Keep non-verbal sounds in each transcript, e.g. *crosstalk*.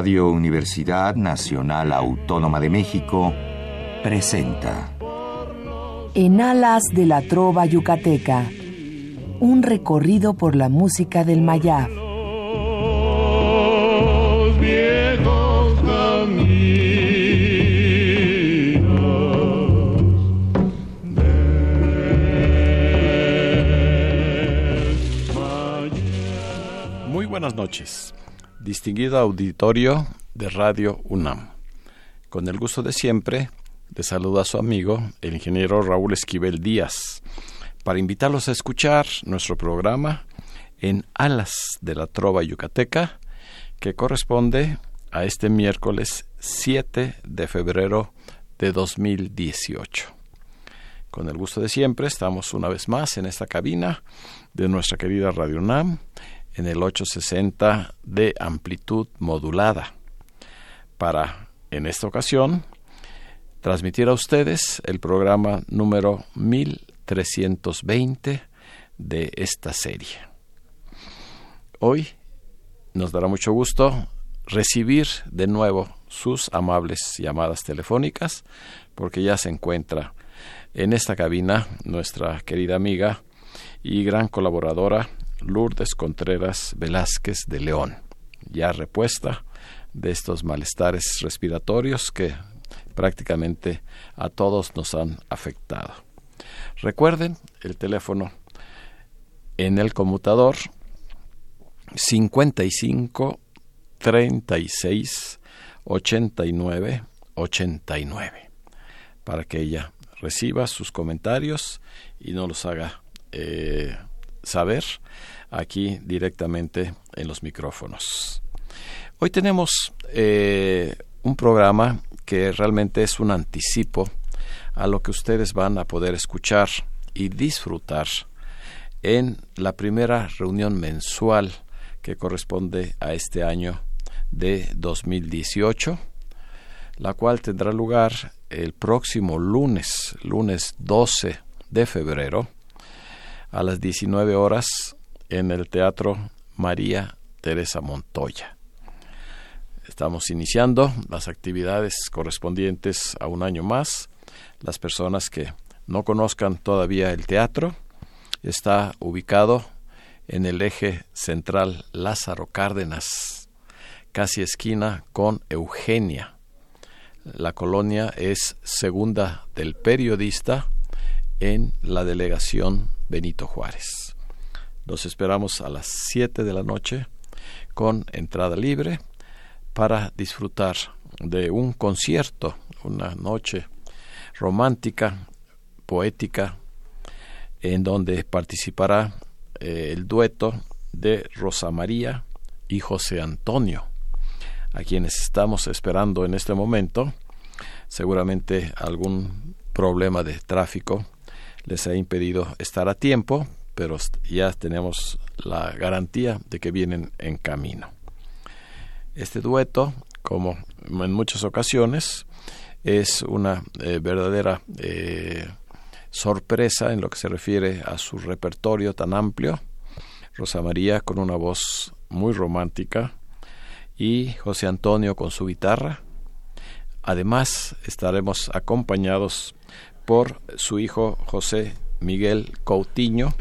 Radio Universidad Nacional Autónoma de México presenta En alas de la trova yucateca, un recorrido por la música del Mayab. Muy buenas noches distinguido auditorio de Radio UNAM. Con el gusto de siempre, le saluda a su amigo, el ingeniero Raúl Esquivel Díaz, para invitarlos a escuchar nuestro programa en Alas de la Trova Yucateca, que corresponde a este miércoles 7 de febrero de 2018. Con el gusto de siempre, estamos una vez más en esta cabina de nuestra querida Radio UNAM en el 860 de amplitud modulada para, en esta ocasión, transmitir a ustedes el programa número 1320 de esta serie. Hoy nos dará mucho gusto recibir de nuevo sus amables llamadas telefónicas porque ya se encuentra en esta cabina nuestra querida amiga y gran colaboradora Lourdes Contreras Velázquez de León, ya repuesta de estos malestares respiratorios que prácticamente a todos nos han afectado. Recuerden el teléfono en el conmutador 55 36 89 89 para que ella reciba sus comentarios y no los haga eh, saber aquí directamente en los micrófonos. Hoy tenemos eh, un programa que realmente es un anticipo a lo que ustedes van a poder escuchar y disfrutar en la primera reunión mensual que corresponde a este año de 2018, la cual tendrá lugar el próximo lunes, lunes 12 de febrero, a las 19 horas en el Teatro María Teresa Montoya. Estamos iniciando las actividades correspondientes a un año más. Las personas que no conozcan todavía el teatro, está ubicado en el eje central Lázaro Cárdenas, casi esquina con Eugenia. La colonia es segunda del periodista en la delegación Benito Juárez. Los esperamos a las 7 de la noche con entrada libre para disfrutar de un concierto, una noche romántica, poética, en donde participará eh, el dueto de Rosa María y José Antonio, a quienes estamos esperando en este momento. Seguramente algún problema de tráfico les ha impedido estar a tiempo, pero ya tenemos la garantía de que vienen en camino. Este dueto, como en muchas ocasiones, es una eh, verdadera eh, sorpresa en lo que se refiere a su repertorio tan amplio. Rosa María con una voz muy romántica y José Antonio con su guitarra. Además estaremos acompañados por su hijo José Miguel Coutinho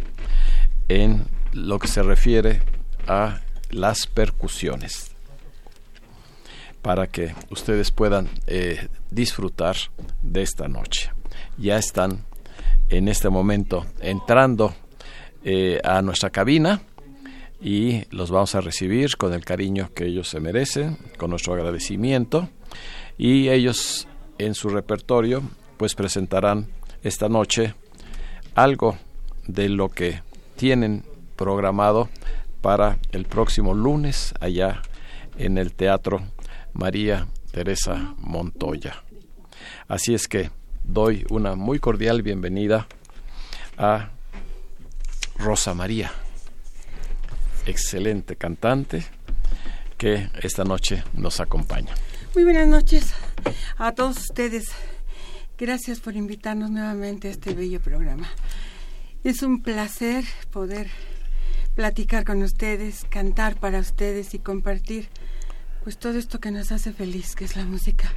en lo que se refiere a las percusiones para que ustedes puedan eh, disfrutar de esta noche. Ya están en este momento entrando eh, a nuestra cabina y los vamos a recibir con el cariño que ellos se merecen, con nuestro agradecimiento y ellos en su repertorio pues presentarán esta noche algo de lo que tienen programado para el próximo lunes allá en el Teatro María Teresa Montoya. Así es que doy una muy cordial bienvenida a Rosa María, excelente cantante que esta noche nos acompaña. Muy buenas noches a todos ustedes. Gracias por invitarnos nuevamente a este bello programa. Es un placer poder platicar con ustedes, cantar para ustedes y compartir pues todo esto que nos hace feliz, que es la música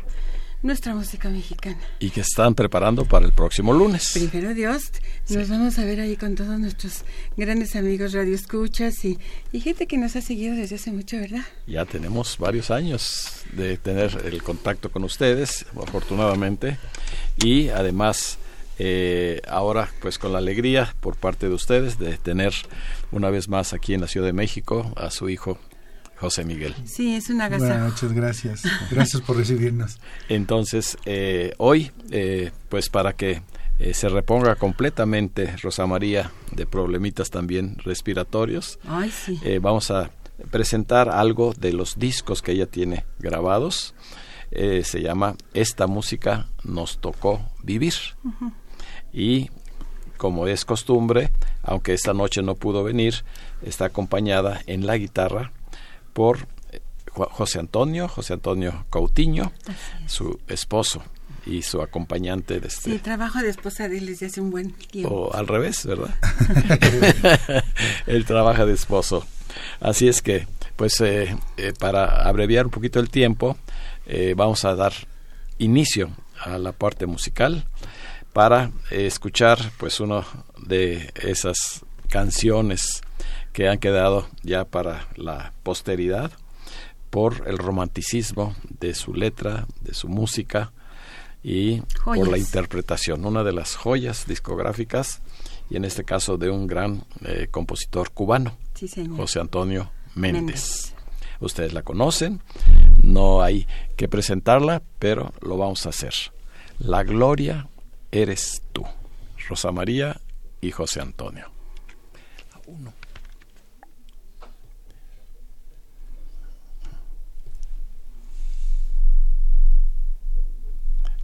nuestra música mexicana. Y que están preparando para el próximo lunes. Primero Dios, nos vamos a ver ahí con todos nuestros grandes amigos radioescuchas y, y gente que nos ha seguido desde hace mucho, ¿verdad? Ya tenemos varios años de tener el contacto con ustedes, afortunadamente, y además eh, ahora pues con la alegría por parte de ustedes de tener una vez más aquí en la Ciudad de México a su hijo José Miguel. Sí, es una agasajo. Buenas noches, gracias. Gracias por recibirnos. Entonces, eh, hoy, eh, pues para que eh, se reponga completamente Rosa María de problemitas también respiratorios, Ay, sí. vamos a presentar algo de los discos que ella tiene grabados. se llama Esta música nos tocó vivir. Y como es costumbre, aunque esta noche no pudo venir, está acompañada en la guitarra por eh, José Antonio, José Antonio Coutinho, su esposo y su acompañante de este. Sí, trabajo de esposa de él desde hace un buen tiempo. O al revés, ¿verdad? *laughs* *laughs* él trabaja de esposo. Así es que, pues, eh, eh, para abreviar un poquito el tiempo, vamos a dar inicio a la parte musical para escuchar, pues, uno de esas canciones que han quedado ya para la posteridad por el romanticismo de su letra, de su música y por la interpretación. Una de las joyas discográficas y en este caso de un gran eh, compositor cubano, José Antonio Méndez. Ustedes la conocen, no hay que presentarla, pero lo vamos a hacer. La gloria eres tú, Rosa María y José Antonio. Uno.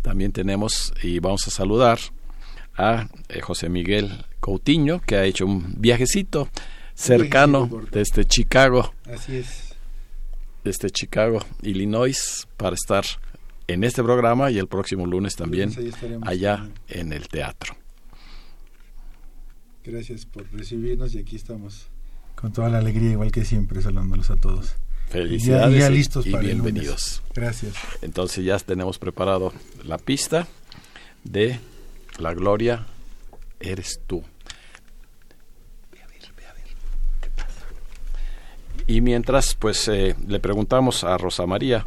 También tenemos y vamos a saludar a eh, José Miguel Coutinho, que ha hecho un viajecito cercano desde Chicago. Así es. Desde Chicago, Illinois, para estar en este programa y el próximo lunes también allá en el teatro. Gracias por recibirnos y aquí estamos con toda la alegría, igual que siempre, saludándolos a todos. Felicidades ya, listos y, bienvenidos. Gracias. Entonces ya tenemos preparado la pista de La Gloria eres tú. A a. ¿Qué pasa? Y mientras, pues eh, le preguntamos a Rosa María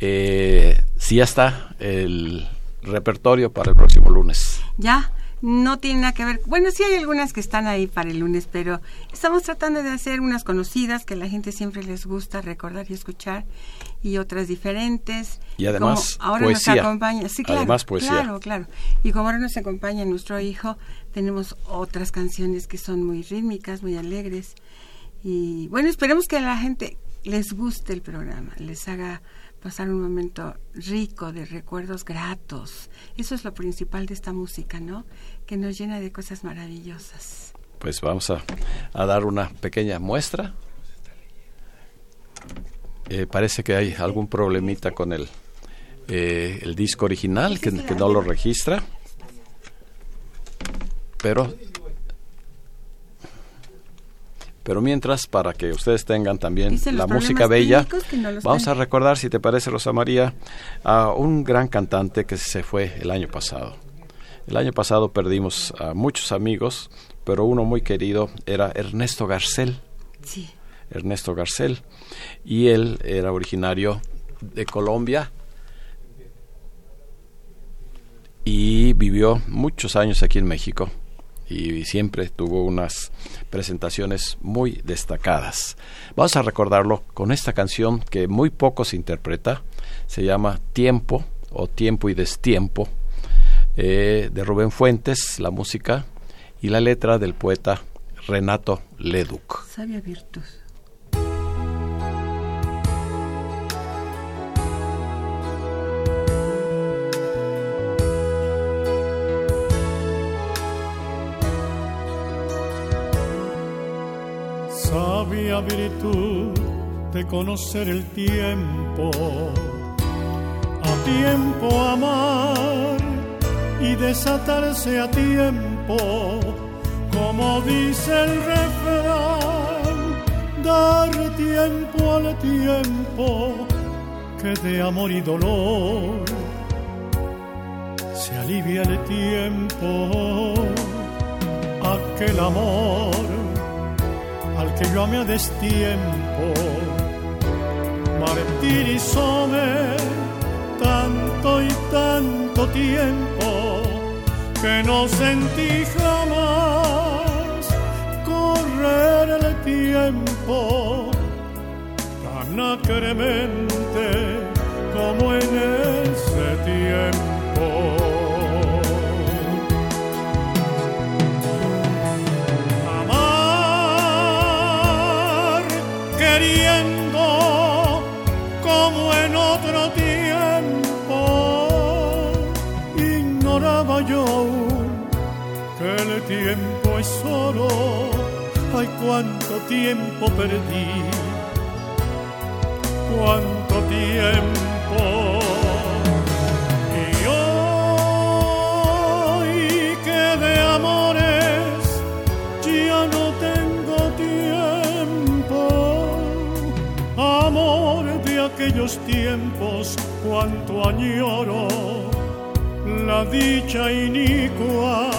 eh, si ya está el repertorio para el próximo lunes. Ya, no tiene nada que ver. Bueno, sí hay algunas que están ahí para el lunes, pero estamos tratando de hacer unas conocidas que la gente siempre les gusta recordar y escuchar y otras diferentes. Y además ahora poesía. nos acompaña, sí, claro, además poesía. claro, claro. Y como ahora nos acompaña nuestro hijo, tenemos otras canciones que son muy rítmicas, muy alegres. Y bueno, esperemos que a la gente les guste el programa, les haga pasar un momento rico de recuerdos gratos. Eso es lo principal de esta música, ¿no? Que nos llena de cosas maravillosas. Pues vamos a, a dar una pequeña muestra. Eh, parece que hay algún problemita con el, eh, el disco original, que, que no lo registra. Pero pero mientras, para que ustedes tengan también la música bella, no vamos a recordar, si te parece, Rosa María, a un gran cantante que se fue el año pasado. El año pasado perdimos a muchos amigos, pero uno muy querido era Ernesto Garcel. Sí. Ernesto Garcel. Y él era originario de Colombia y vivió muchos años aquí en México y siempre tuvo unas presentaciones muy destacadas. Vamos a recordarlo con esta canción que muy poco se interpreta, se llama Tiempo o Tiempo y Destiempo, eh, de Rubén Fuentes, la música, y la letra del poeta Renato Leduc. Sabia virtud de conocer el tiempo, a tiempo amar y desatarse a tiempo, como dice el refrán, dar tiempo al tiempo que de amor y dolor se alivia el tiempo, aquel amor al que yo amé a destiempo. Martirizóme tanto y tanto tiempo que no sentí jamás correr el tiempo tan acremente como en ese tiempo. Como en otro tiempo. Ignoraba yo que el tiempo es oro. Ay, cuánto tiempo perdí, cuánto tiempo tiempos cuanto añoro la dicha inicua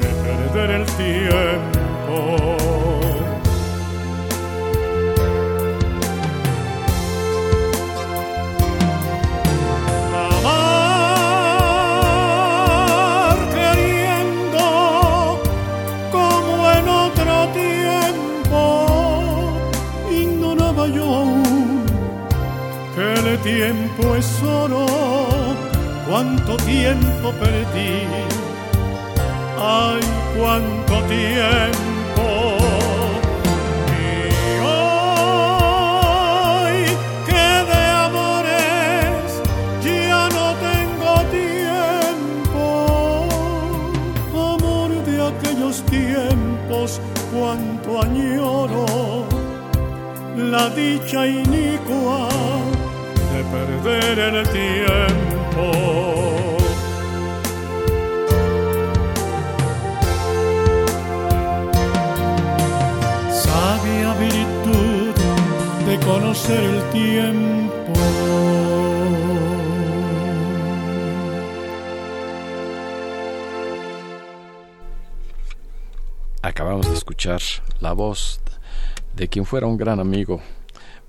de perder el tiempo. Tiempo es oro, cuánto tiempo perdí, ay, cuánto tiempo. Y hoy que de amores ya no tengo tiempo, amor de aquellos tiempos, cuánto añoro la dicha inicua perder el tiempo. Sabia virtud de conocer el tiempo. Acabamos de escuchar la voz de quien fuera un gran amigo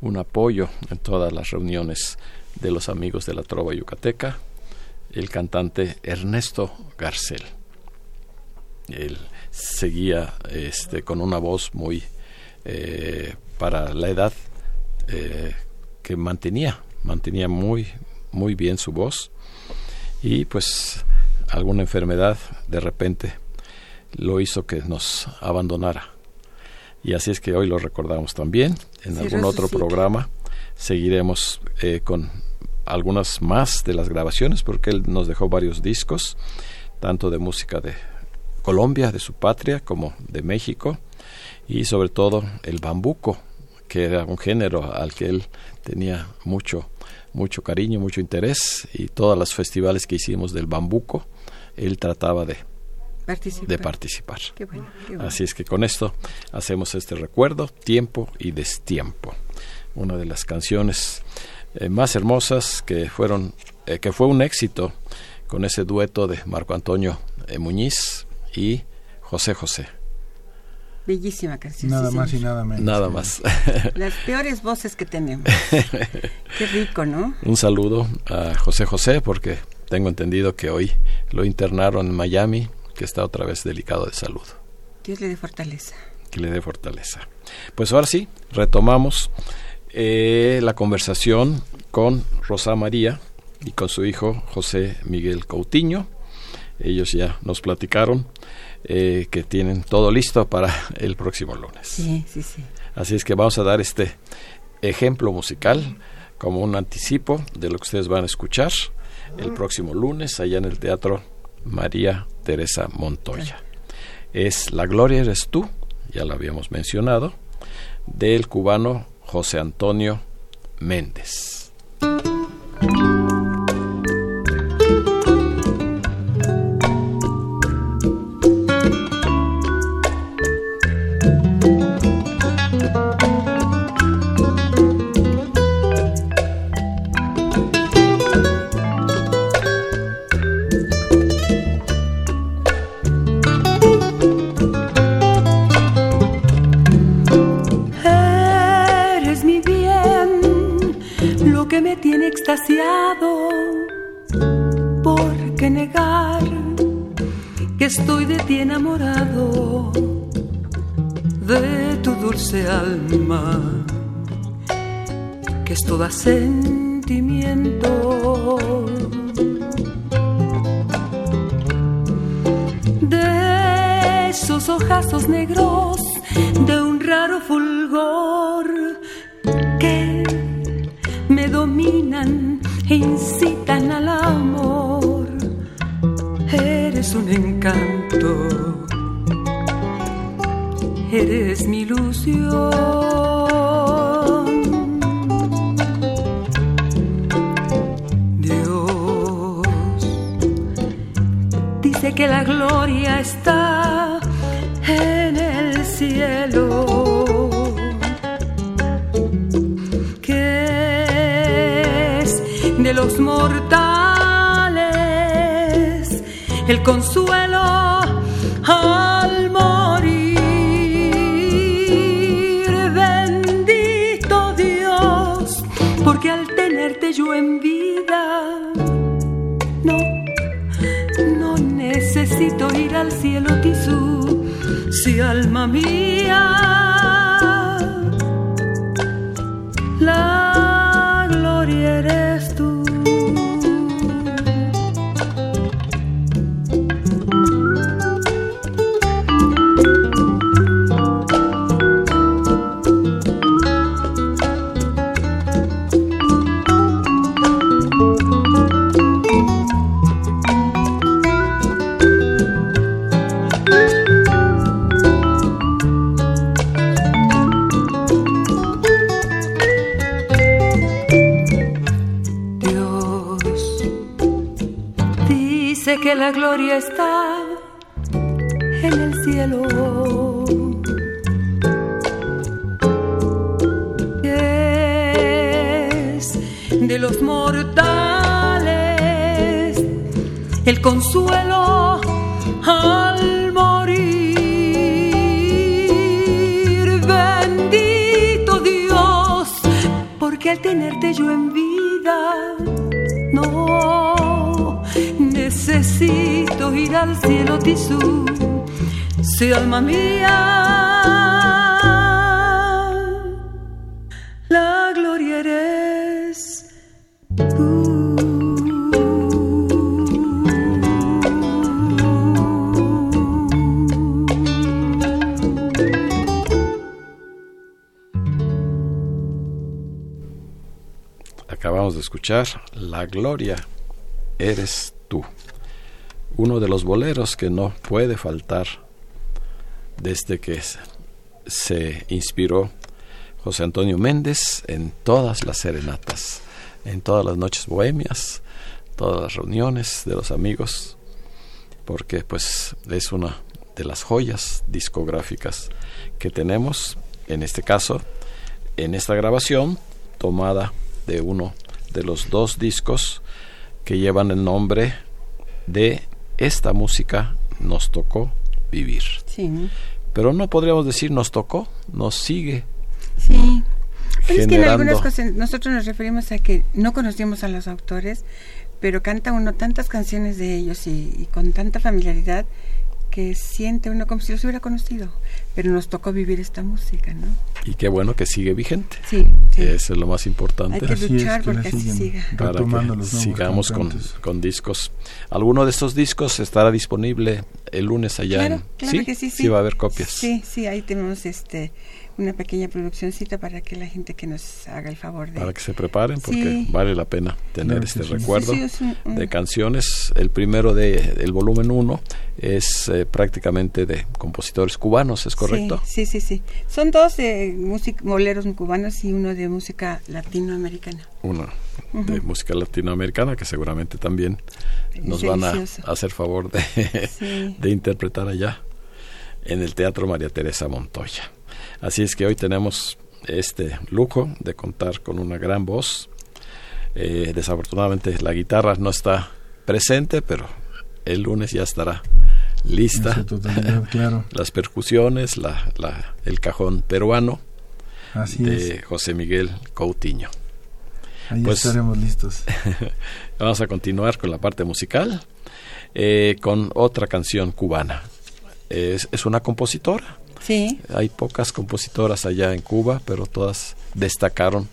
un apoyo en todas las reuniones de los amigos de la trova yucateca, el cantante Ernesto Garcel. Él seguía este, con una voz muy eh, para la edad eh, que mantenía, mantenía muy, muy bien su voz y pues alguna enfermedad de repente lo hizo que nos abandonara. Y así es que hoy lo recordamos también. En algún otro programa seguiremos eh, con algunas más de las grabaciones porque él nos dejó varios discos, tanto de música de Colombia, de su patria, como de México, y sobre todo el bambuco, que era un género al que él tenía mucho, mucho cariño, mucho interés, y todos los festivales que hicimos del bambuco, él trataba de de participar. Así es que con esto hacemos este recuerdo, tiempo y destiempo. Una de las canciones eh, más hermosas que fueron, eh, que fue un éxito con ese dueto de Marco Antonio eh, Muñiz y José José. Bellísima canción. Nada más y nada menos. Nada más. *laughs* Las peores voces que tenemos. *laughs* Qué rico, ¿no? Un saludo a José José porque tengo entendido que hoy lo internaron en Miami que está otra vez delicado de salud. Dios le dé fortaleza. Que le dé fortaleza. Pues ahora sí, retomamos eh, la conversación con Rosa María y con su hijo José Miguel Coutinho. Ellos ya nos platicaron eh, que tienen todo listo para el próximo lunes. Sí, sí, sí. Así es que vamos a dar este ejemplo musical como un anticipo de lo que ustedes van a escuchar el próximo lunes allá en el Teatro María Teresa Montoya. Es La Gloria eres tú, ya lo habíamos mencionado, del cubano José Antonio Méndez. Ti enamorado, de tu dulce alma, que es toda sentimiento. De esos ojazos negros, de un raro fulgor que me dominan e incitan al amor Eres un encanto, eres mi ilusión. Dios dice que la gloria está en el cielo. Que es de los mortales el consuelo al cielo tisú, si alma mía. La gloria está en el cielo. Es de los mortales el consuelo al morir. Bendito Dios, porque al tenerte yo en vida, no necesito ir al cielo tisú, si alma mía, la gloria eres tú. Acabamos de escuchar La Gloria eres. Uno de los boleros que no puede faltar desde que se inspiró José Antonio Méndez en todas las serenatas, en todas las noches bohemias, todas las reuniones de los amigos, porque pues es una de las joyas discográficas que tenemos, en este caso, en esta grabación tomada de uno de los dos discos que llevan el nombre de Esta música nos tocó vivir. Sí. Pero no podríamos decir nos tocó, nos sigue. Sí. es que en algunas cosas nosotros nos referimos a que no conocíamos a los autores, pero canta uno tantas canciones de ellos y, con tanta familiaridad que siente uno como si los hubiera conocido, pero nos tocó vivir esta música, ¿no? Y qué bueno que sigue vigente. Sí, sí. Eso es lo más importante. Hay que Así es, luchar que porque así siga. para que sigamos con, con discos. ¿Alguno de estos discos estará disponible el lunes allá Claro, en claro que sí, sí. va a haber copias. Sí, sí, ahí tenemos este una pequeña produccióncita para que la gente que nos haga el favor de Para que se preparen porque Sí. vale la pena tener este sí. recuerdo Sí, sí, es un- un- de canciones. El primero de el volumen 1 es eh, prácticamente de compositores cubanos, ¿es correcto? Sí, sí, sí. sí. Son dos de música, boleros cubanos y uno de música latinoamericana. Uno de música latinoamericana que seguramente también nos van a hacer favor de, Sí. de interpretar allá en el Teatro María Teresa Montoya. Así es que hoy tenemos este lujo de contar con una gran voz. Eh, desafortunadamente la guitarra no está presente, pero el lunes ya estará lista. totalidad, *laughs* claro. Las percusiones, la, la- el cajón peruano Así de es. José Miguel Coutinho. Ahí pues- estaremos listos. *laughs* Vamos a continuar con la parte musical, eh, con otra canción cubana. Es, es una compositora. Sí, Hay pocas compositoras allá en Cuba, pero todas destacaron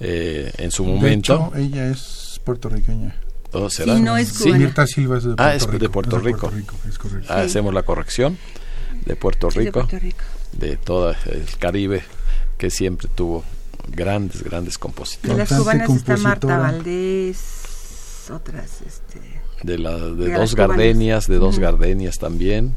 eh, en su De momento. hecho, ella es puertorriqueña. ¿Todo será? Sí, no es Sí. cubana. Mirta Silva es de Puerto Ah, es Rico. de Puerto es Rico. es correcto. Ah, Hacemos la corrección de Puerto sí, de Rico, Puerto Rico. de todo el Caribe, que siempre tuvo grandes, grandes De compositores. las Cantante, cubanas está Marta. Valdés, otras, este... De, la, de, De dos gardenias, de dos Ujú. gardenias también.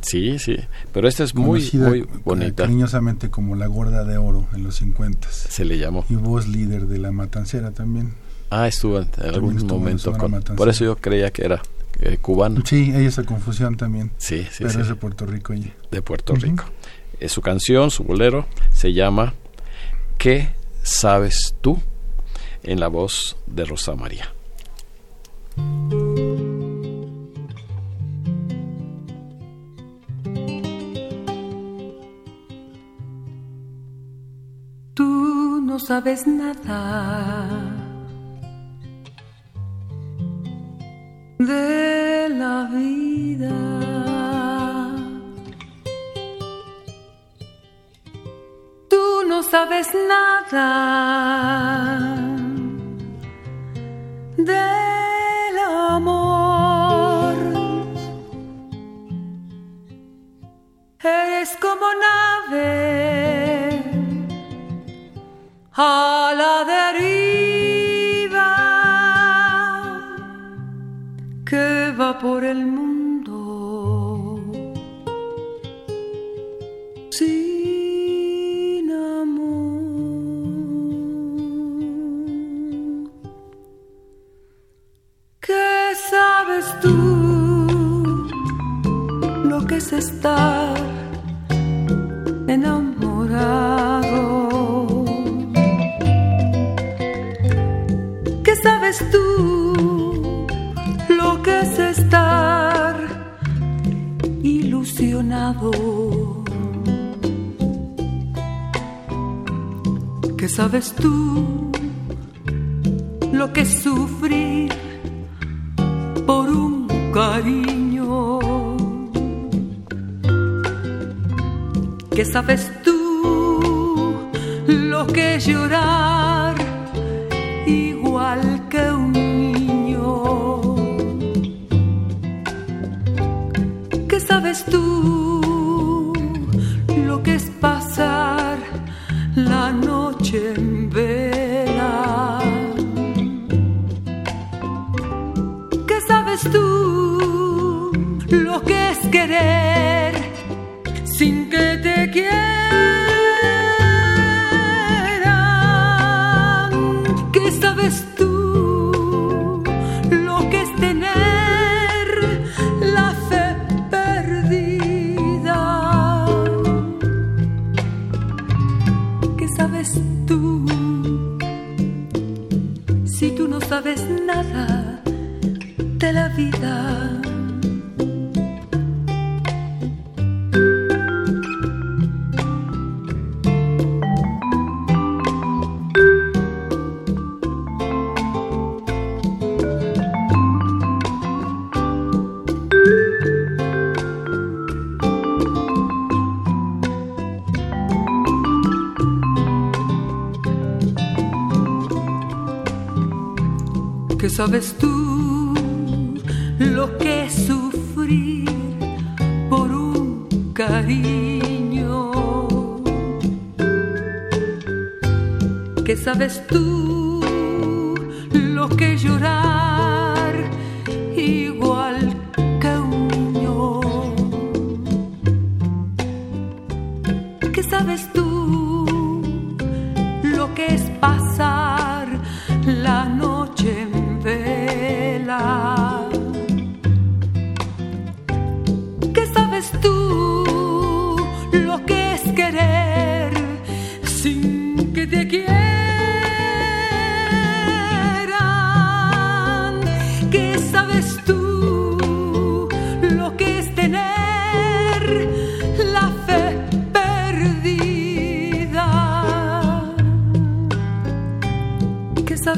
Sí, sí. Pero esta es muy, Conocida muy eh, bonita. cariñosamente como la gorda de oro en los 50 Se le llamó. y voz líder de la matancera también. Ah, estuvo en, en algún estuvo en momento. Sonora con- Matancera. por eso yo creía que era eh, cubano. Sí, ella esa confusión también, Sí, sí, pero sí. es de Puerto Rico ella. de Puerto Ujú. Rico. Eh, su canción, su bolero, se llama ¿Qué sabes tú? en la voz de Rosa María. Sabes nada de la vida. Tú no sabes nada del amor. Eres como nave a la deriva que va por el mundo sin amor. ¿Qué sabes tú lo que es estar enamorado? Sabes tú lo que es estar ilusionado? ¿Qué sabes tú lo que es sufrir por un cariño? ¿Qué sabes tú lo que es llorar ¿Qué sabes tú lo que es sufrir por un cariño? ¿Qué sabes tú lo que llorar igual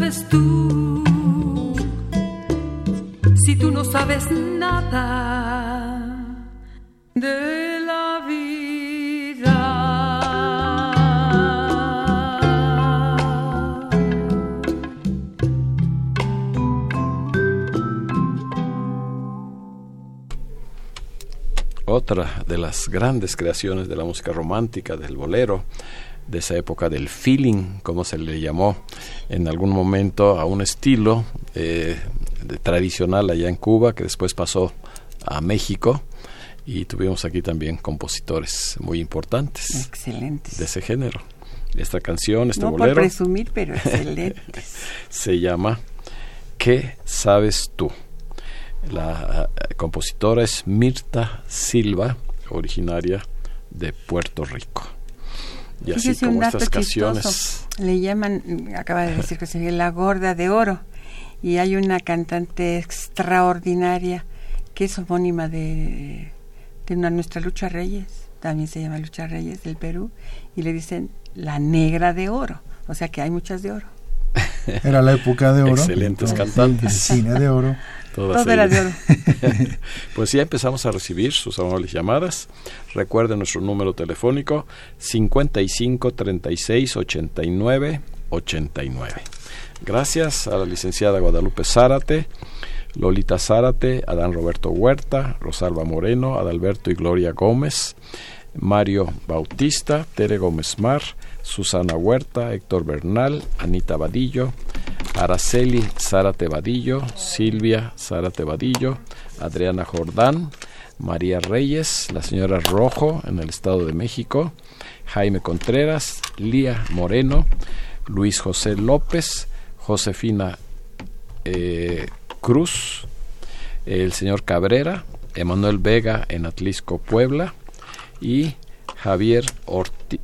¿Qué sabes tú si tú no sabes nada de la vida? Otra de las grandes creaciones de la música romántica, del bolero, de esa época del feeling, como se le llamó en algún momento a un estilo eh, de- tradicional allá en Cuba, que después pasó a México y tuvimos aquí también compositores muy importantes Excelentes. de ese género. Esta canción, este no por presumir, pero *laughs* excelentes. se llama ¿Qué sabes tú? La eh, compositora es Mirta Silva, originaria de Puerto Rico. Y así Fíjese un como dato estas canciones, chistoso. Le llaman, acaba de decir José la gorda de oro. Y hay una cantante extraordinaria que es homónima de, de una nuestra Lucha Reyes, también se llama Lucha Reyes del Perú, y le dicen la negra de oro. O sea que hay muchas de oro. Era la época de oro. Excelentes cantantes. el cine de oro. Todas ellas. oro. *laughs* pues ya empezamos a recibir sus amables llamadas. Recuerden nuestro número telefónico 55 36 89 89. Gracias a la licenciada Guadalupe Zárate, Lolita Zárate, Adán Roberto Huerta, Rosalba Moreno, Adalberto y Gloria Gómez, Mario Bautista, Tere Gómez Mar, Susana Huerta, Héctor Bernal, Anita Vadillo, Araceli Zárate Vadillo, Silvia Zárate Vadillo, Adriana Jordán, María Reyes, la señora Rojo en el Estado de México, Jaime Contreras, Lía Moreno, Luis José López, Josefina eh, Cruz, el señor Cabrera, Emanuel Vega en Atlisco, Puebla, y Javier Orti-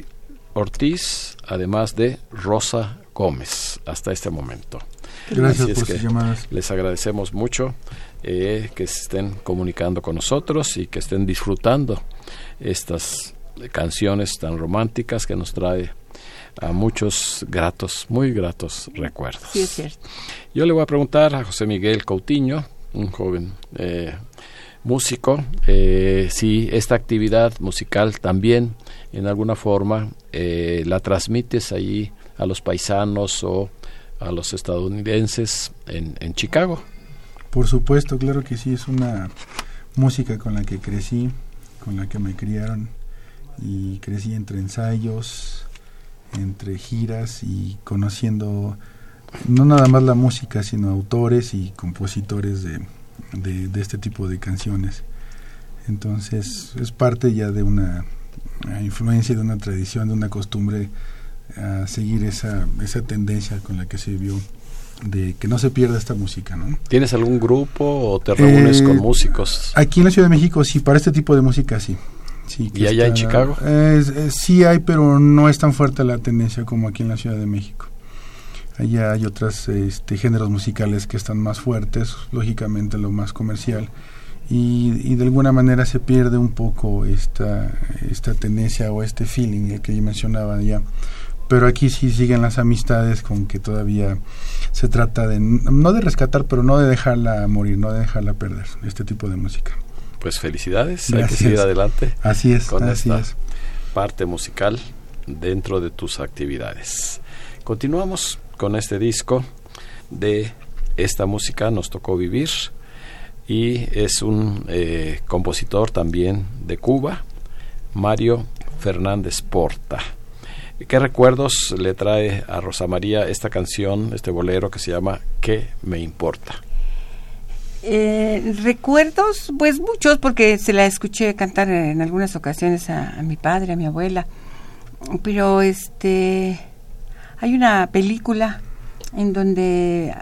Ortiz, además de Rosa Gómez, hasta este momento. Gracias es por que sus llamadas. Les agradecemos mucho eh, que se estén comunicando con nosotros y que estén disfrutando estas canciones tan románticas que nos trae a muchos gratos, muy gratos recuerdos. Sí, es cierto. Yo le voy a preguntar a José Miguel Coutinho, un joven eh, músico, eh, si esta actividad musical también en alguna forma eh, la transmites allí a los paisanos o a los estadounidenses en, en Chicago. Por supuesto, claro que sí, es una música con la que crecí, con la que me criaron y crecí entre ensayos, entre giras y conociendo no nada más la música, sino autores y compositores de, de, de este tipo de canciones. Entonces es parte ya de una influencia, de una tradición, de una costumbre a seguir esa, esa tendencia con la que se vio de que no se pierda esta música, ¿no? ¿Tienes algún grupo o te reúnes Eh, con músicos? Aquí en la Ciudad de México, sí, para este tipo de música sí. sí ¿Y allá en está- Chicago? es- es- sí hay, pero no es tan fuerte la tendencia como aquí en la Ciudad de México. Allá hay otros este, géneros musicales que están más fuertes, lógicamente lo más comercial, y, y de alguna manera se pierde un poco esta, esta tendencia o este feeling el que yo mencionaba ya. Pero aquí sí siguen las amistades con que todavía se trata de, no de rescatar, pero no de dejarla morir, no de dejarla perder, este tipo de música. Pues felicidades, hay que seguir adelante Así es, con así esta es. parte musical dentro de tus actividades. Continuamos con este disco de esta música nos tocó vivir y es un eh, compositor también de Cuba, Mario Fernández Porta. ¿Qué recuerdos le trae a Rosa María esta canción, este bolero que se llama ¿Qué me importa? Eh, recuerdos, pues muchos, porque se la escuché cantar en algunas ocasiones a, mi padre, a mi abuela. Pero este, hay una película en donde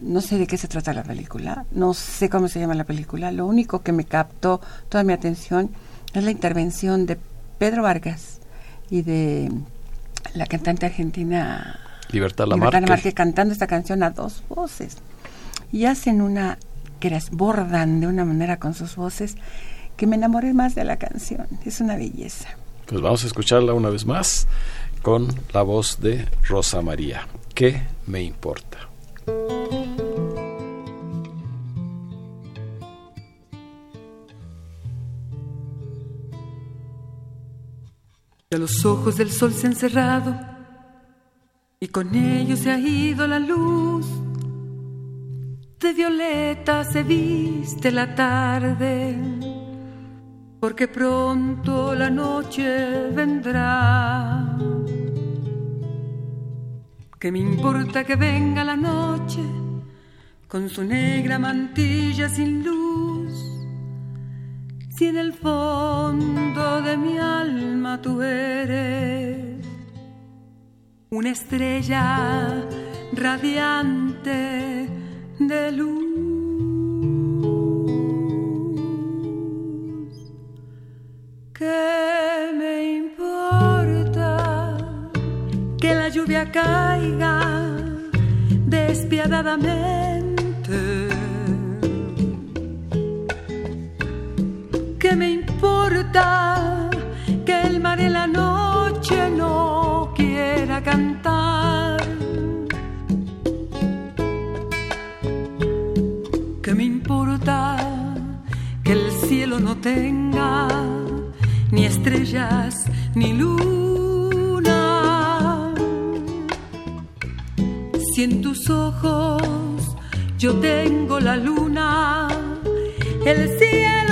no sé de qué se trata la película, no sé cómo se llama la película. Lo único que me captó toda mi atención es la intervención de Pedro Vargas y de la cantante argentina Libertad Lamarque. Libertad Lamarque cantando esta canción a dos voces. Y hacen una que las bordan de una manera con sus voces que me enamoré más de la canción. Es una belleza. Pues vamos a escucharla una vez más con la voz de Rosa María. ¿Qué me importa? Ya los ojos del sol se han cerrado y con ellos se ha ido la luz de violeta se viste la tarde, porque pronto la noche vendrá. ¿Qué me importa que venga la noche con su negra mantilla sin luz? En el fondo de mi alma tú eres una estrella radiante de luz. ¿Qué me importa que la lluvia caiga despiadadamente? Importa que el mar en la noche no quiera cantar? que el cielo no tenga ni estrellas ni luna. Si en tus ojos yo tengo la luna, el cielo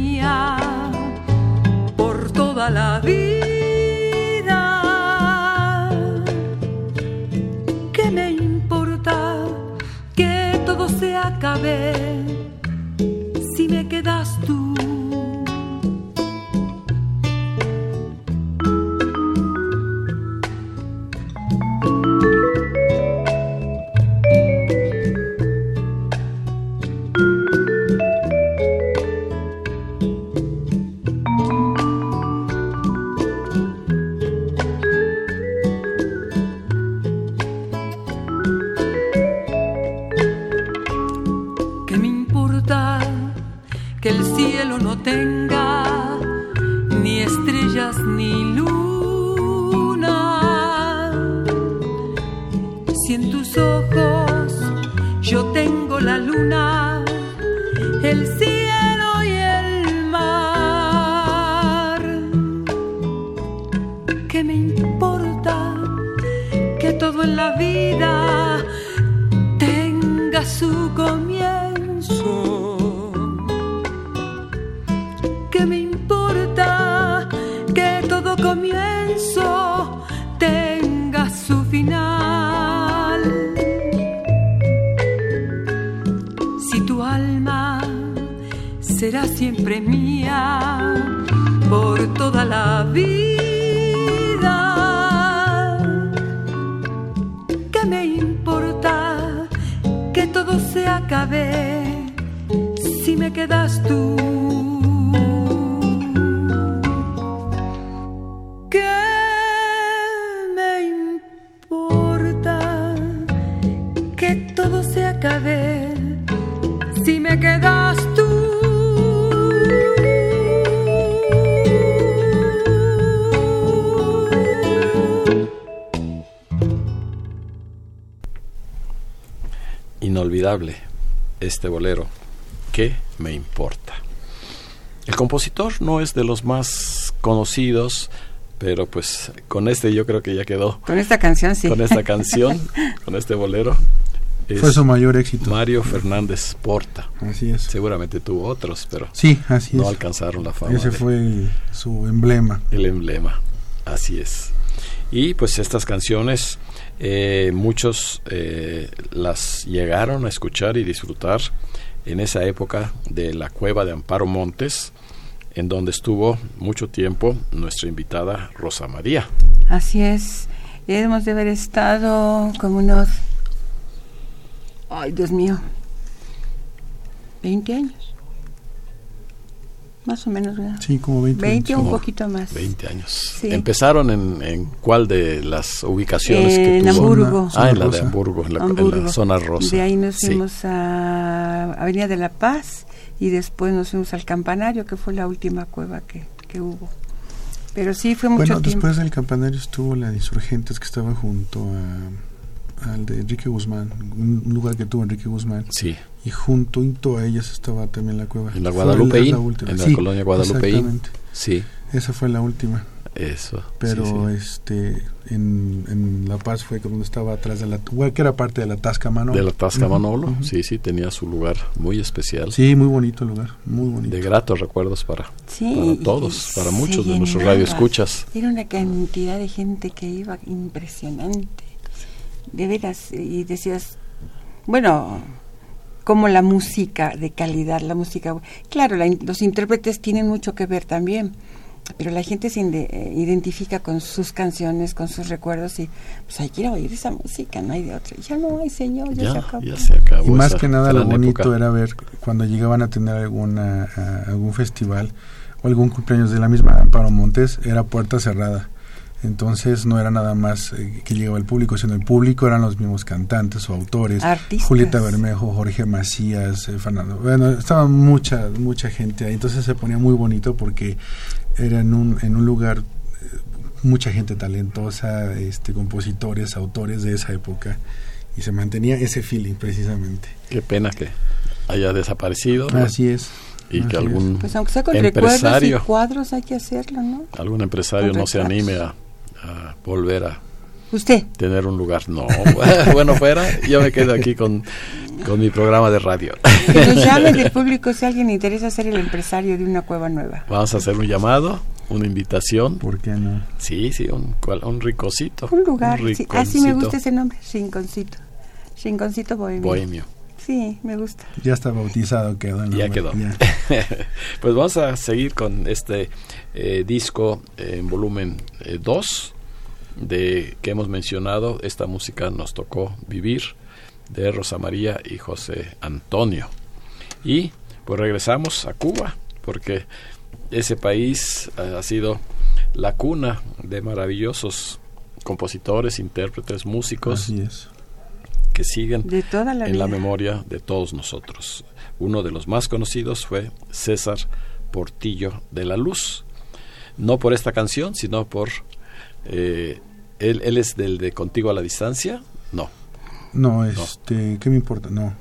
Me importa que todo en la vida tenga su comienzo? ¿Qué me importa que todo comienzo tenga su final? Si tu alma será siempre mía por toda la vida, quedas tú. ¿Qué me importa que todo se acabe si me quedas tú? Inolvidable este bolero que me importa? El compositor no es de los más conocidos, pero pues con este yo creo que ya quedó. Con esta canción, sí. Con esta canción, *laughs* con este bolero. Fue su mayor éxito. Mario Fernández Porta. Así es. Seguramente tuvo otros, pero sí, así no alcanzaron la fama. Ese fue su emblema. El emblema, así es. Y pues estas canciones, eh, muchos eh, las llegaron a escuchar y disfrutar en esa época de la cueva de Amparo Montes, en donde estuvo mucho tiempo nuestra invitada Rosa María. Así es, hemos de haber estado como unos, ay Dios mío, 20 años. Más o menos, ¿verdad? Sí, como 20, 20 un poquito más. 20 años. ¿Empezaron en, en, cuál de las ubicaciones que en Hamburgo. ah, en la de Hamburgo en, la, zona rosa. De ahí nos fuimos a Avenida de la Paz y después nos fuimos al Campanario, que fue la última cueva que, que hubo. Pero sí fue mucho bueno, después del Campanario estuvo la de Insurgentes que estaba junto a, al de Enrique Guzmán, un lugar que tuvo Enrique Guzmán. Sí y junto a ellas estaba también la cueva. En la Guadalupe, en la colonia Guadalupe. Sí. Esa fue la última. Eso. Pero este en, en, La Paz fue donde estaba atrás de la que era parte de la Tasca Manolo. De la Tasca Manolo, sí, sí, tenía su lugar muy especial. Sí, muy bonito el lugar, muy bonito. De gratos recuerdos para, para todos, para muchos de nuestros radioescuchas. Era una cantidad de gente que iba impresionante. De veras, y decías, bueno, como la música de calidad, la música... Claro, los intérpretes tienen mucho que ver también, pero la gente se eh, identifica con sus canciones, con sus recuerdos y pues hay que ir a oír esa música, no hay de otra. Ya no hay, señor, ya, se acabó. y más que nada lo bonito era ver cuando llegaban a tener alguna, algún festival o algún cumpleaños de la misma Amparo Montes, era puerta cerrada entonces no era nada más eh, que llegaba el público, sino el público eran los mismos cantantes o autores. Julieta Bermejo, Jorge Macías, eh, Fernando. Bueno, estaba mucha, mucha gente ahí. Entonces se ponía muy bonito porque era en un, en un lugar eh, mucha gente talentosa, este, compositores, autores de esa época. Y se mantenía ese feeling precisamente. Qué pena que haya desaparecido. Así es y que algún pues aunque sea con empresario y cuadros hay que hacerlo no algún empresario no se anime a, a volver a ¿Usted? tener un lugar. No, *laughs* bueno, fuera, yo me quedo aquí con, con mi programa de radio. Que nos *laughs* llamen del público si alguien interesa ser el empresario de una cueva nueva. Vamos a hacer un llamado, una invitación. ¿Por qué no? Sí, sí, un, un ricocito. Un lugar, sí. así me gusta ese nombre, Rinconcito. Rinconcito Bohemio. Bohemio. Sí, me gusta. Ya está bautizado, quedó. ya quedó. *laughs* pues vamos a seguir con este eh, disco en volumen 2 eh, de que hemos mencionado. Esta música nos tocó vivir de Rosa María y José Antonio. Y pues regresamos a Cuba, porque ese país eh, ha sido la cuna de maravillosos compositores, intérpretes, músicos. Así es que siguen en la memoria de todos nosotros. Uno de los más conocidos fue César Portillo de la Luz. No por esta canción, sino por... Eh, él, él es del de Contigo a la Distancia. No. No, este, ¿qué me importa? No.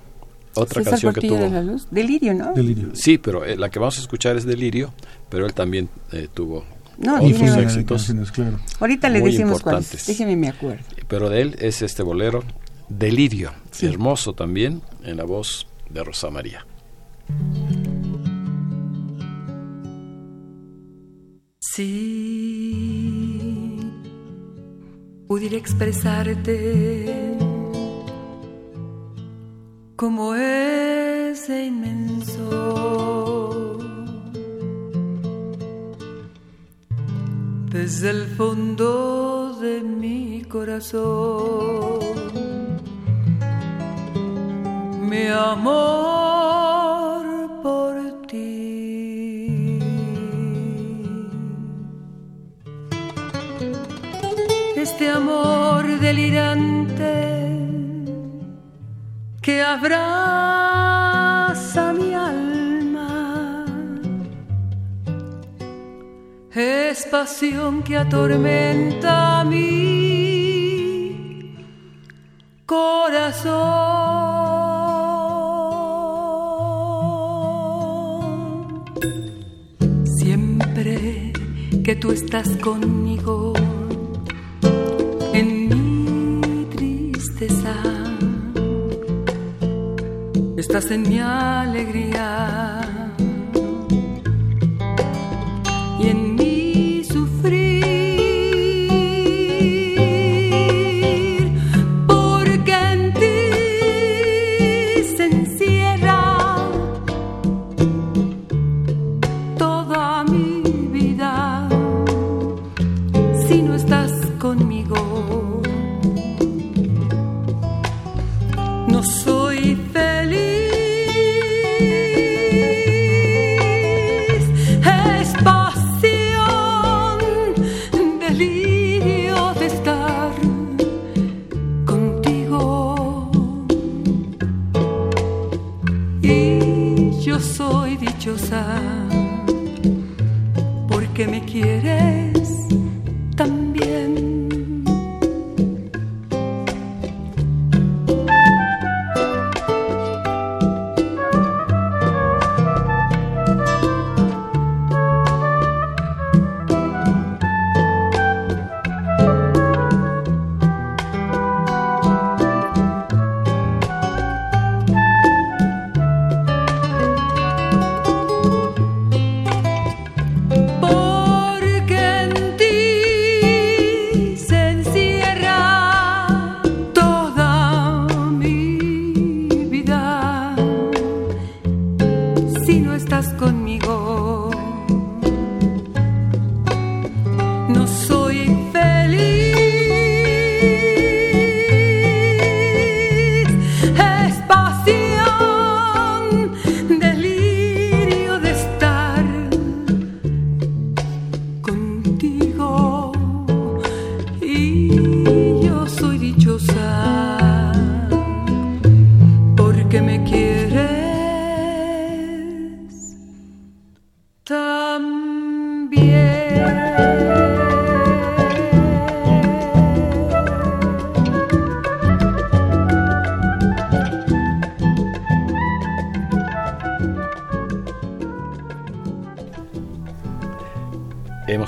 Otra canción que tuvo. De la luz. Delirio, ¿no? Delirio. Sí, pero eh, la que vamos a escuchar es Delirio, pero él también eh, tuvo no, otros éxitos. Claro. Ahorita le decimos cuáles. Déjeme me acuerdo. Pero de él es este bolero Delirio, hermoso también, en la voz de Rosa María. Si pudiera expresarte como ese inmenso desde el fondo de mi corazón mi amor por ti. Este amor delirante que abraza mi alma es pasión que atormenta mi corazón. Tú estás conmigo en mi tristeza. Estás en mi alegría quieres también.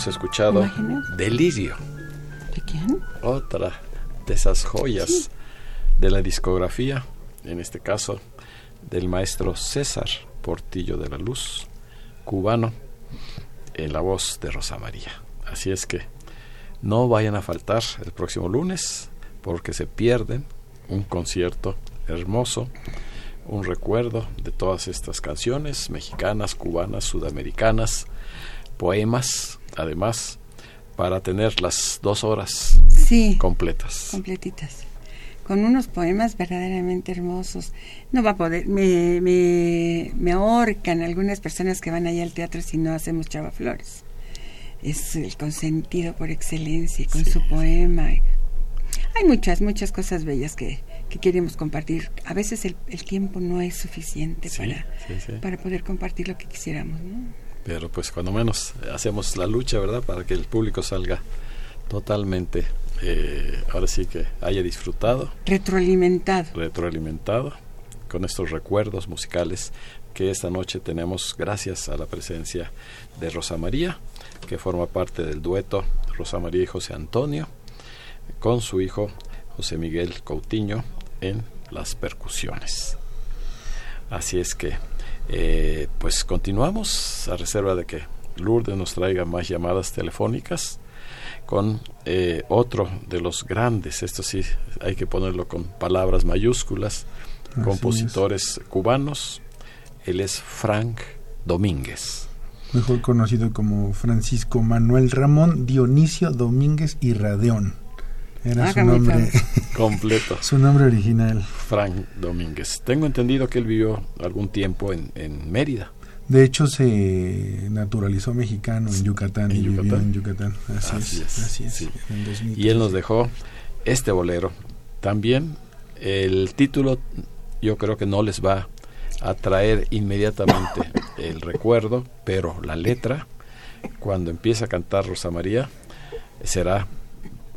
Hemos escuchado Imágenes. Delirio, ¿De quién? otra de esas joyas de la discografía, en este caso del maestro César Portillo de la Luz, cubano, en la voz de Rosa María. Así es que no vayan a faltar el próximo lunes porque se pierden un concierto hermoso, un recuerdo de todas estas canciones mexicanas, cubanas, sudamericanas, poemas, además, para tener las dos horas Sí, completas. completitas. Con unos poemas verdaderamente hermosos. No va a poder, me, me, me ahorcan algunas personas que van allá al teatro si no hacemos Chava Flores. Es el consentido por excelencia con su poema. Hay muchas, muchas cosas bellas que, que queremos compartir. A veces el, el tiempo no es suficiente Sí, para, sí. para poder compartir lo que quisiéramos. ¿no? Pero pues cuando menos hacemos la lucha, ¿verdad? Para que el público salga totalmente, eh, ahora sí que haya disfrutado, Retroalimentado. retroalimentado con estos recuerdos musicales que esta noche tenemos gracias a la presencia de Rosa María, que forma parte del dueto Rosa María y José Antonio, con su hijo José Miguel Coutinho en las percusiones. Así es que, eh, pues continuamos a reserva de que Lourdes nos traiga más llamadas telefónicas con eh, otro de los grandes, esto sí hay que ponerlo con palabras mayúsculas, Así compositores cubanos. Él es Frank Domínguez. Mejor conocido como Francisco Manuel Ramón Dionisio Domínguez y Radeón. Era su Hágame nombre, *laughs* Completo. su nombre original. Frank Domínguez. Tengo entendido que él vivió algún tiempo en, en Mérida. De hecho, se naturalizó mexicano en Yucatán ¿En y vivió Yucatán? en Yucatán. Así, Así es, es, así es. sí. en 2003. Y él nos dejó este bolero. También el título yo creo que no les va a traer inmediatamente *laughs* el recuerdo, pero la letra, cuando empieza a cantar Rosa María, será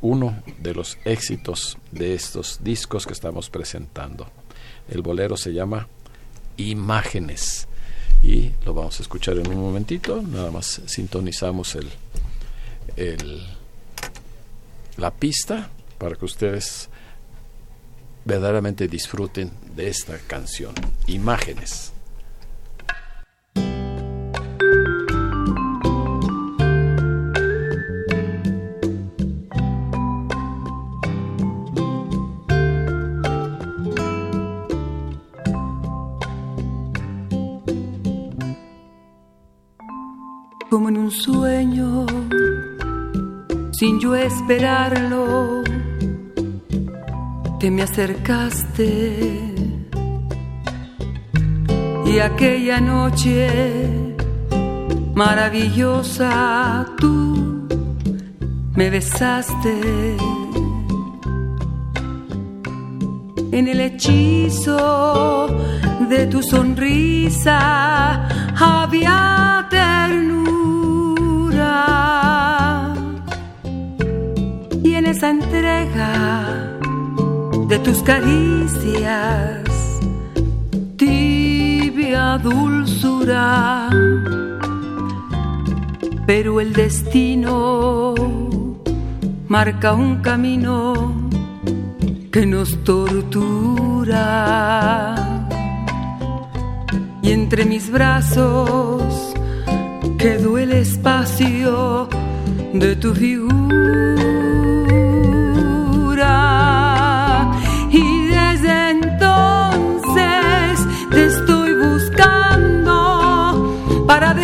uno de los éxitos de estos discos que estamos presentando. El bolero se llama Imágenes y lo vamos a escuchar en un momentito, nada más sintonizamos el, la pista para que ustedes verdaderamente disfruten de esta canción. Imágenes. Sin yo esperarlo te me acercaste. Y aquella noche maravillosa tú me besaste. En el hechizo de tu sonrisa había entrega de tus caricias, tibia dulzura, pero el destino marca un camino que nos tortura. Y entre mis brazos quedó el espacio de tu figura.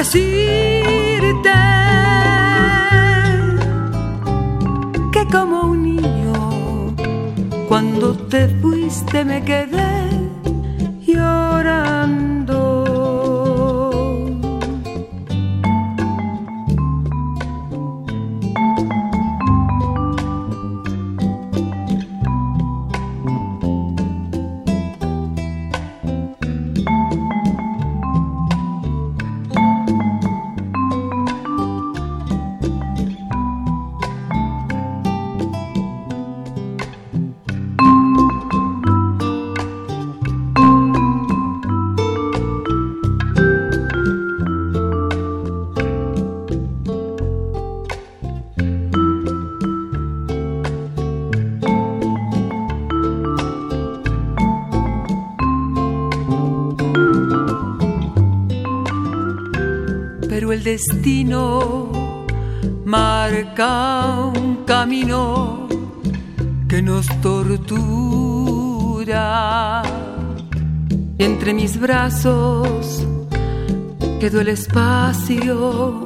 Decirte que como un niño, cuando te fuiste me quedé destino marca un camino que nos tortura. Entre mis brazos quedó el espacio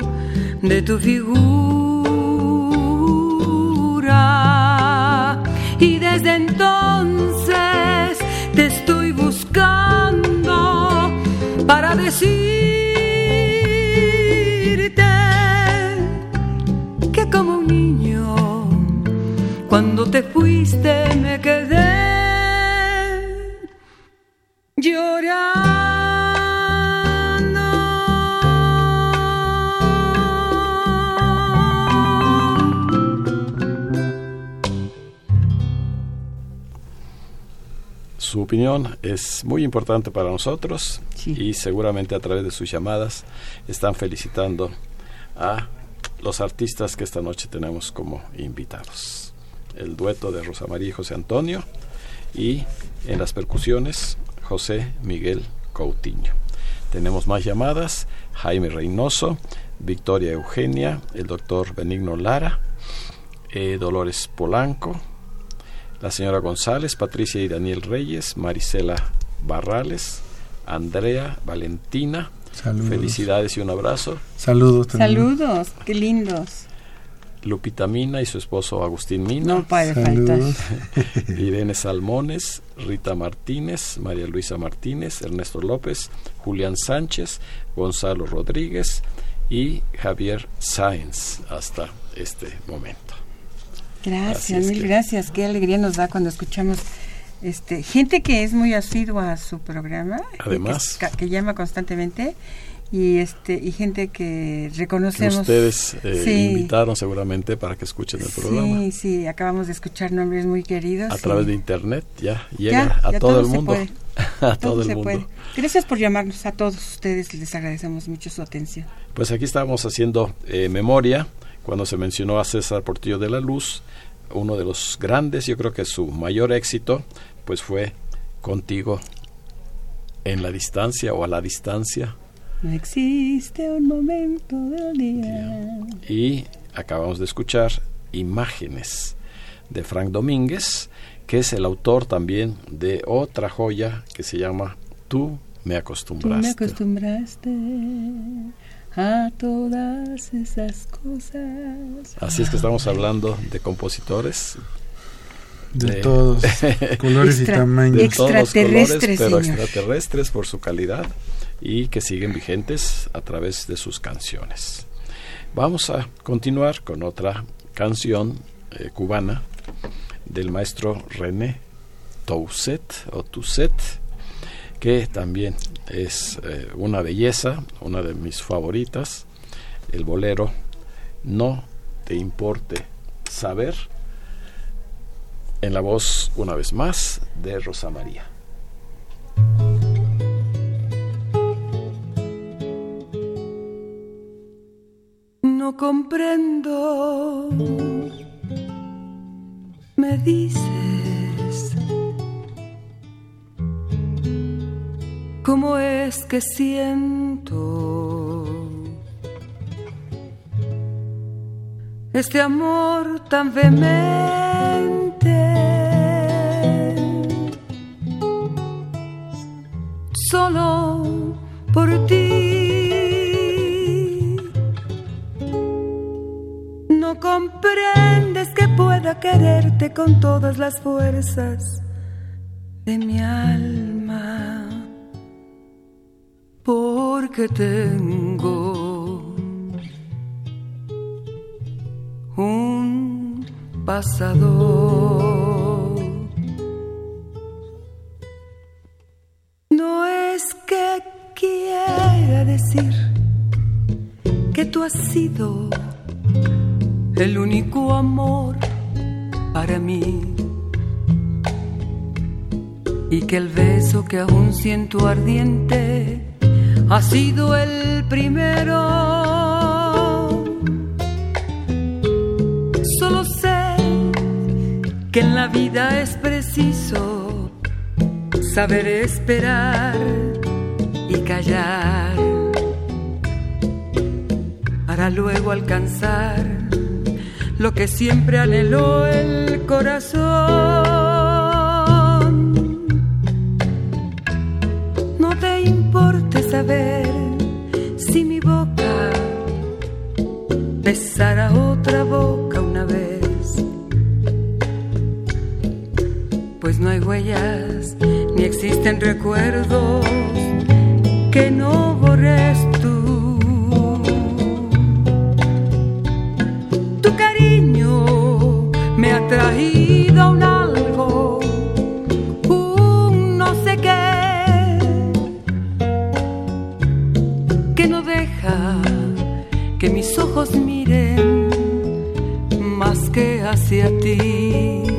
de tu figura. Y desde entonces te estoy buscando para decir te fuiste me quedé. Llorando. Su opinión es muy importante para nosotros y seguramente a través de sus llamadas están felicitando a los artistas que esta noche tenemos como invitados el dueto de Rosa María y José Antonio, y en las percusiones José Miguel Coutinho. Tenemos más llamadas, Jaime Reynoso, Victoria Eugenia, el doctor Benigno Lara, eh, Dolores Polanco, la señora González, Patricia y Daniel Reyes, Marisela Barrales, Andrea Valentina. Felicidades y un abrazo. Saludos. Saludos, qué lindos. Lupita Mina y su esposo Agustín Mina. No puede faltar. *laughs* Irene Salmones, Rita Martínez, María Luisa Martínez, Ernesto López, Julián Sánchez, Gonzalo Rodríguez y Javier Sáenz hasta este momento. Gracias, mil gracias. Qué alegría nos da cuando escuchamos este gente que es muy asidua a su programa. Además. que llama constantemente y este y gente que reconocemos. ustedes eh, invitaron seguramente para que escuchen el programa. Sí, sí, acabamos de escuchar nombres muy queridos. A través de internet ya llega *laughs* a todo, el mundo. a todo, el mundo. Gracias por llamarnos a todos ustedes, les agradecemos mucho su atención. Pues aquí estamos haciendo eh, memoria cuando se mencionó a César Portillo de la Luz, uno de los grandes, yo creo que su mayor éxito, pues fue Contigo en la distancia o a la distancia. No existe un momento del día. Y acabamos de escuchar Imágenes de Frank Domínguez, que es el autor también de otra joya que se llama Tú me acostumbraste. Tú me acostumbraste a todas esas cosas. Así es que estamos hablando de compositores de, todos *laughs* colores y tamaños. De todos los colores, pero extraterrestres por su calidad y que siguen vigentes a través de sus canciones. Vamos a continuar con otra canción eh, cubana del maestro René Tousset o Tousset que también es eh, una belleza, una de mis favoritas, el bolero No te importe saber, en la voz, una vez más, de Rosa María. No comprendo, me dices, cómo es que siento este amor tan vehemente solo por ti. No comprendes que pueda quererte con todas las fuerzas de mi alma, porque tengo un pasado. decir que tú has sido el único amor para mí y que el beso que aún siento ardiente ha sido el primero. Solo sé que en la vida es preciso saber esperar y callar para luego alcanzar lo que siempre anheló el corazón. No te importe saber si mi boca besara otra boca una vez, pues no hay huellas ni existen recuerdos que no borres traído un algo, un no sé qué, que no deja que mis ojos miren más que hacia ti.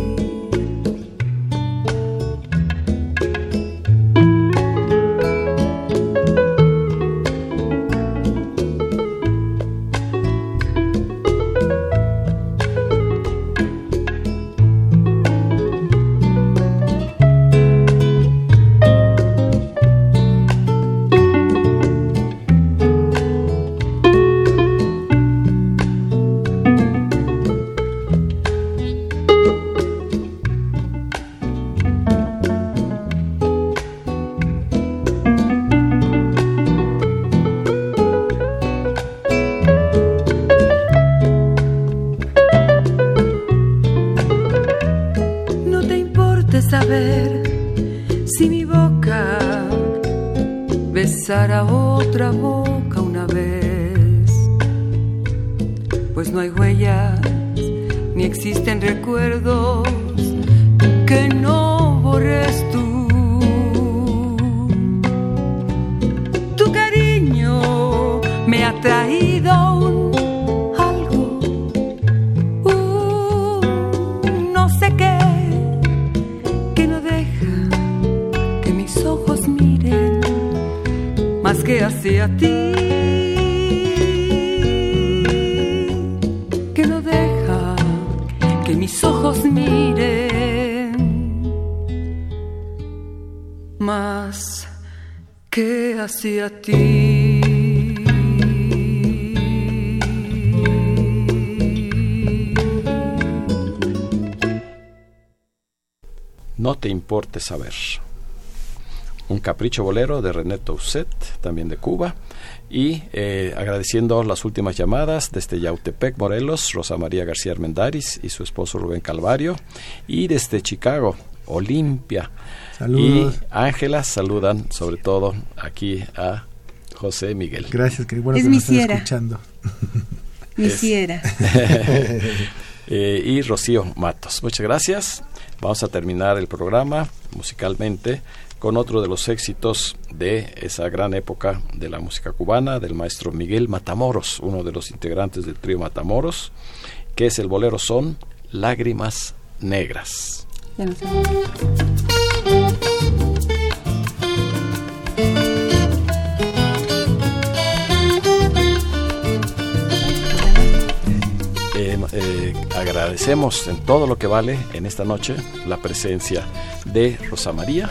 Saber. Un capricho bolero de René Tousset, también de Cuba. Y eh, agradeciendo las últimas llamadas desde Yautepec, Morelos, Rosa María García Armendaris y su esposo Rubén Calvario. Y desde Chicago, Olimpia. Saludos. Y Ángela saludan sobre todo aquí a José Miguel. Gracias, qué bueno Es que mi nos están fiera. escuchando. Mi Es- fiera. *laughs* Eh, y Rocío Matos. Muchas gracias. Vamos a terminar el programa musicalmente con otro de los éxitos de esa gran época de la música cubana, del maestro Miguel Matamoros, uno de los integrantes del trío Matamoros, que es el bolero son Lágrimas Negras. Agradecemos en todo lo que vale en esta noche la presencia de Rosa María,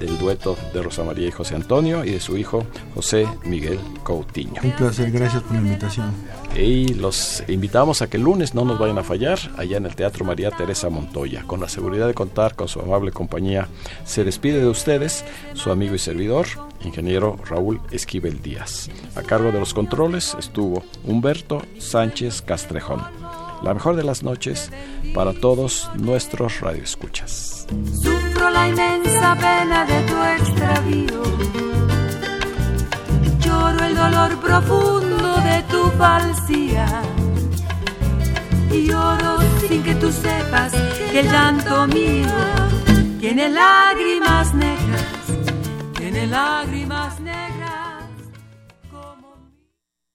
del dueto de Rosa María y José Antonio y de su hijo José Miguel Coutinho. Un placer, gracias por la invitación. Y los invitamos a que el lunes no nos vayan a fallar allá en el Teatro María Teresa Montoya. Con la seguridad de contar con su amable compañía, se despide de ustedes su amigo y servidor, ingeniero Raúl Esquivel Díaz. A cargo de los controles estuvo Humberto Sánchez Castrejón. La mejor de las noches para todos nuestros radioescuchas. Sufro la inmensa pena de tu extravío. Lloro el dolor profundo de tu falsía. Y lloro sin que tú sepas que el llanto mío tiene lágrimas negras, tiene lágrimas negras.